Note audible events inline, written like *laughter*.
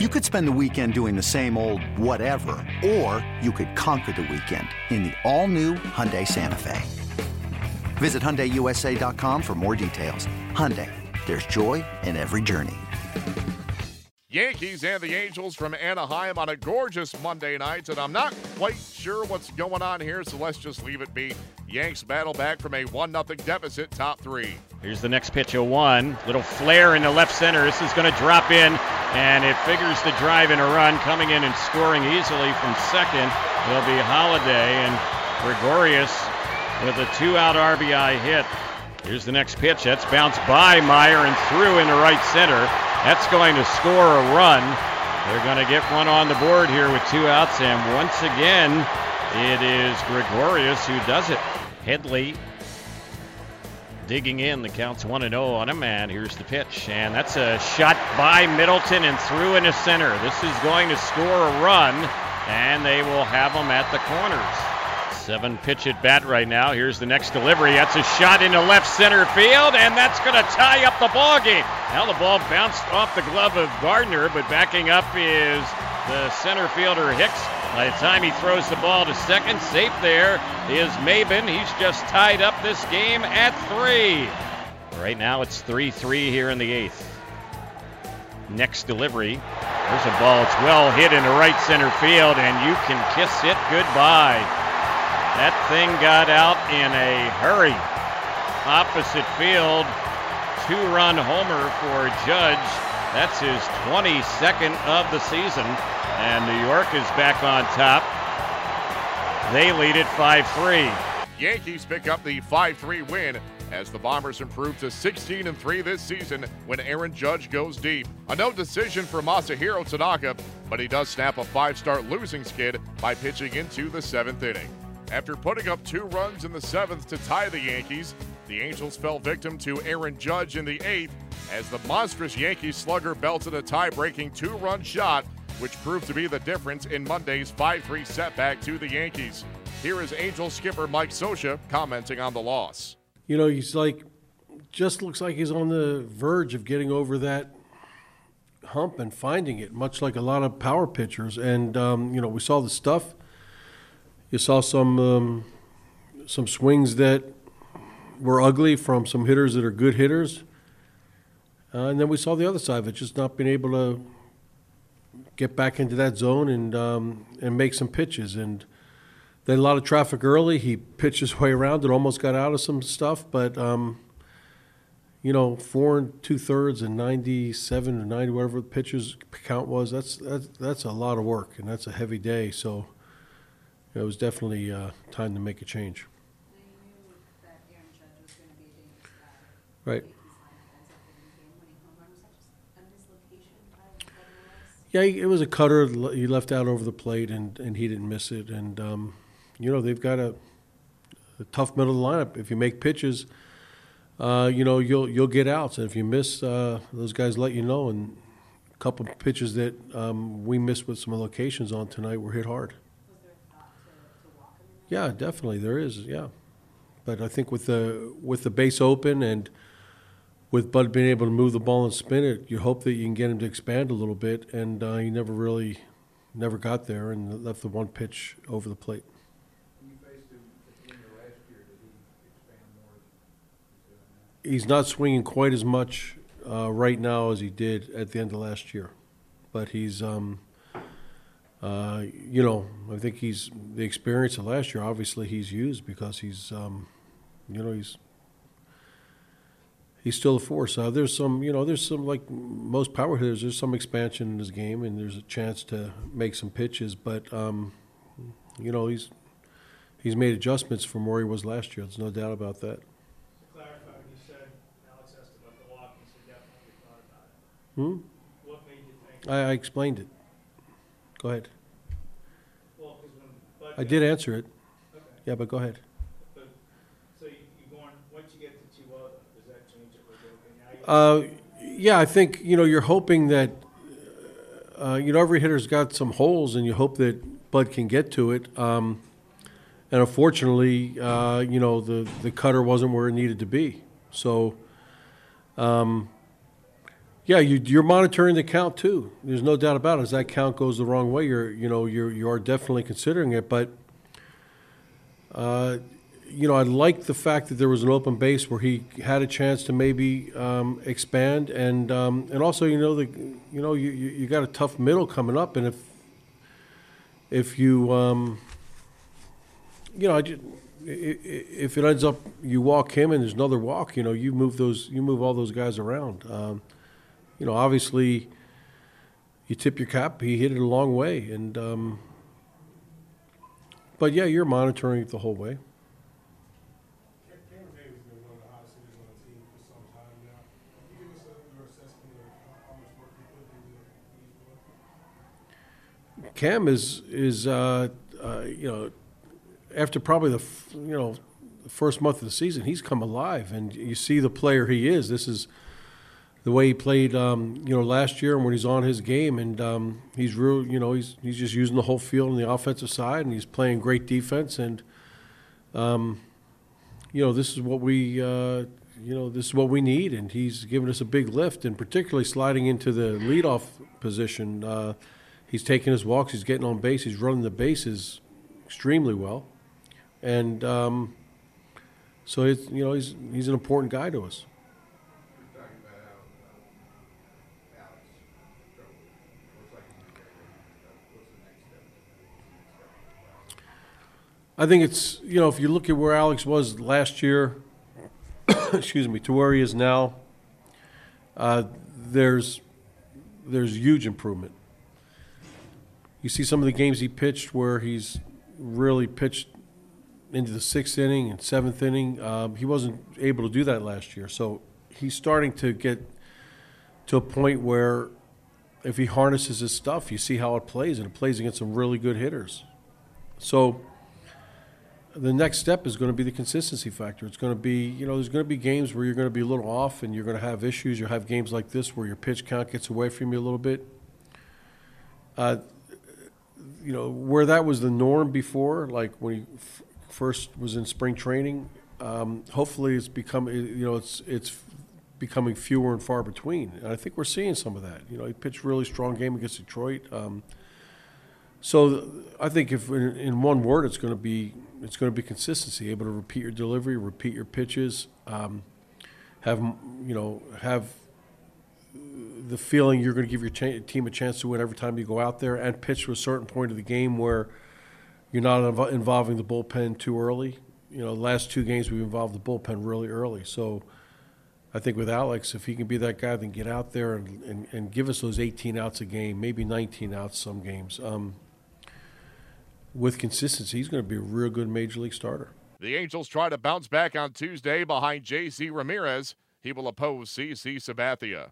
You could spend the weekend doing the same old whatever, or you could conquer the weekend in the all-new Hyundai Santa Fe. Visit HyundaiUSA.com for more details. Hyundai, there's joy in every journey. Yankees and the Angels from Anaheim on a gorgeous Monday night, and I'm not quite sure what's going on here, so let's just leave it be. Yanks battle back from a 1 0 deficit, top three. Here's the next pitch, a 1. Little flare in the left center. This is going to drop in, and it figures the drive in a run. Coming in and scoring easily from second will be Holliday and Gregorius with a two out RBI hit. Here's the next pitch. That's bounced by Meyer and through into right center. That's going to score a run. They're going to get one on the board here with two outs, and once again, it is Gregorius who does it. Headley digging in. The count's 1 0 on him, and here's the pitch. And that's a shot by Middleton and through into center. This is going to score a run, and they will have them at the corners. Seven pitch at bat right now. Here's the next delivery. That's a shot into left center field, and that's going to tie up the ball game. Now the ball bounced off the glove of Gardner, but backing up is the center fielder Hicks. By the time he throws the ball to second, safe there is Maybin. He's just tied up this game at three. Right now it's 3 3 here in the eighth. Next delivery. There's a ball. It's well hit into right center field, and you can kiss it goodbye. That thing got out in a hurry. Opposite field, two run homer for Judge. That's his 22nd of the season. And New York is back on top. They lead it 5 3. Yankees pick up the 5 3 win as the Bombers improve to 16 and 3 this season when Aaron Judge goes deep. A no decision for Masahiro Tanaka, but he does snap a five start losing skid by pitching into the seventh inning. After putting up two runs in the seventh to tie the Yankees, the Angels fell victim to Aaron Judge in the eighth as the monstrous Yankees slugger belted a tie breaking two run shot, which proved to be the difference in Monday's 5 3 setback to the Yankees. Here is Angels skipper Mike Scioscia commenting on the loss. You know, he's like, just looks like he's on the verge of getting over that hump and finding it, much like a lot of power pitchers. And, um, you know, we saw the stuff you saw some um, some swings that were ugly from some hitters that are good hitters, uh, and then we saw the other side of it, just not being able to get back into that zone and um, and make some pitches. And then a lot of traffic early. He pitched his way around and almost got out of some stuff, but. Um, you know, four and two thirds and ninety-seven or ninety, whatever the pitcher's count was. That's that's that's a lot of work, and that's a heavy day. So, it was definitely uh, time to make a change. Right. Yeah, it was a cutter he left out over the plate, and, and he didn't miss it. And um, you know they've got a, a, tough middle of the lineup. If you make pitches, uh, you know you'll you'll get outs, and if you miss, uh, those guys let you know. And a couple pitches that um, we missed with some locations on tonight were hit hard. Yeah, definitely there is. Yeah, but I think with the with the base open and with Bud being able to move the ball and spin it, you hope that you can get him to expand a little bit, and uh, he never really never got there and left the one pitch over the plate. He's not swinging quite as much uh, right now as he did at the end of last year, but he's um, uh, you know, I think he's the experience of last year. Obviously, he's used because he's, um, you know, he's he's still a force. Uh, there's some, you know, there's some like most power hitters. There's some expansion in his game, and there's a chance to make some pitches. But um, you know, he's he's made adjustments from where he was last year. There's no doubt about that. To clarify, when you said Alex asked about the lock, you said definitely thought about it. Hmm? What made you think? I, I explained it. Go ahead. I did answer it. Okay. Yeah, but go ahead. But, so you, you going, once you get to two other, does that change it? Like, okay, now you- Uh, yeah, I think you know you're hoping that uh, you know every hitter's got some holes, and you hope that Bud can get to it. Um, and unfortunately, uh, you know the the cutter wasn't where it needed to be. So, um, Yeah, you, you're monitoring the count too. There's no doubt about it. As that count goes the wrong way, you're you know you're you are definitely considering it. But uh, you know, I like the fact that there was an open base where he had a chance to maybe um, expand, and um, and also you know the you know you, you got a tough middle coming up, and if if you um, you know I just, if it ends up you walk him and there's another walk, you know you move those you move all those guys around. Um, you know, obviously, you tip your cap. He hit it a long way, and um, but yeah, you're monitoring it the whole way. Cam is is uh, uh, you know after probably the f- you know the first month of the season, he's come alive, and you see the player he is. This is the way he played, um, you know, last year, and when he's on his game, and um, he's real, you know, he's he's just using the whole field on the offensive side, and he's playing great defense, and um, you know, this is what we. Uh, you know, this is what we need, and he's given us a big lift, and particularly sliding into the leadoff position. Uh, he's taking his walks, he's getting on base, he's running the bases extremely well, and um, so it's, you know he's he's an important guy to us. I think it's you know if you look at where Alex was last year, *coughs* excuse me, to where he is now, uh, there's there's huge improvement. You see some of the games he pitched where he's really pitched into the sixth inning and seventh inning. Um, he wasn't able to do that last year, so he's starting to get to a point where if he harnesses his stuff, you see how it plays, and it plays against some really good hitters. So the next step is going to be the consistency factor. It's going to be, you know, there's going to be games where you're going to be a little off and you're going to have issues. You'll have games like this where your pitch count gets away from you a little bit. Uh, you know, where that was the norm before, like when he f- first was in spring training, um, hopefully it's become, you know, it's, it's becoming fewer and far between. And I think we're seeing some of that. You know, he pitched a really strong game against Detroit. Um, so th- I think if in, in one word, it's going to be it's going to be consistency. Able to repeat your delivery, repeat your pitches, um, have you know have the feeling you're going to give your cha- team a chance to win every time you go out there, and pitch to a certain point of the game where you're not invo- involving the bullpen too early. You know, the last two games we've involved the bullpen really early, so. I think with Alex, if he can be that guy, then get out there and, and, and give us those 18 outs a game, maybe 19 outs some games. Um, with consistency, he's going to be a real good major league starter. The Angels try to bounce back on Tuesday behind J.C. Ramirez. He will oppose C.C. Sabathia.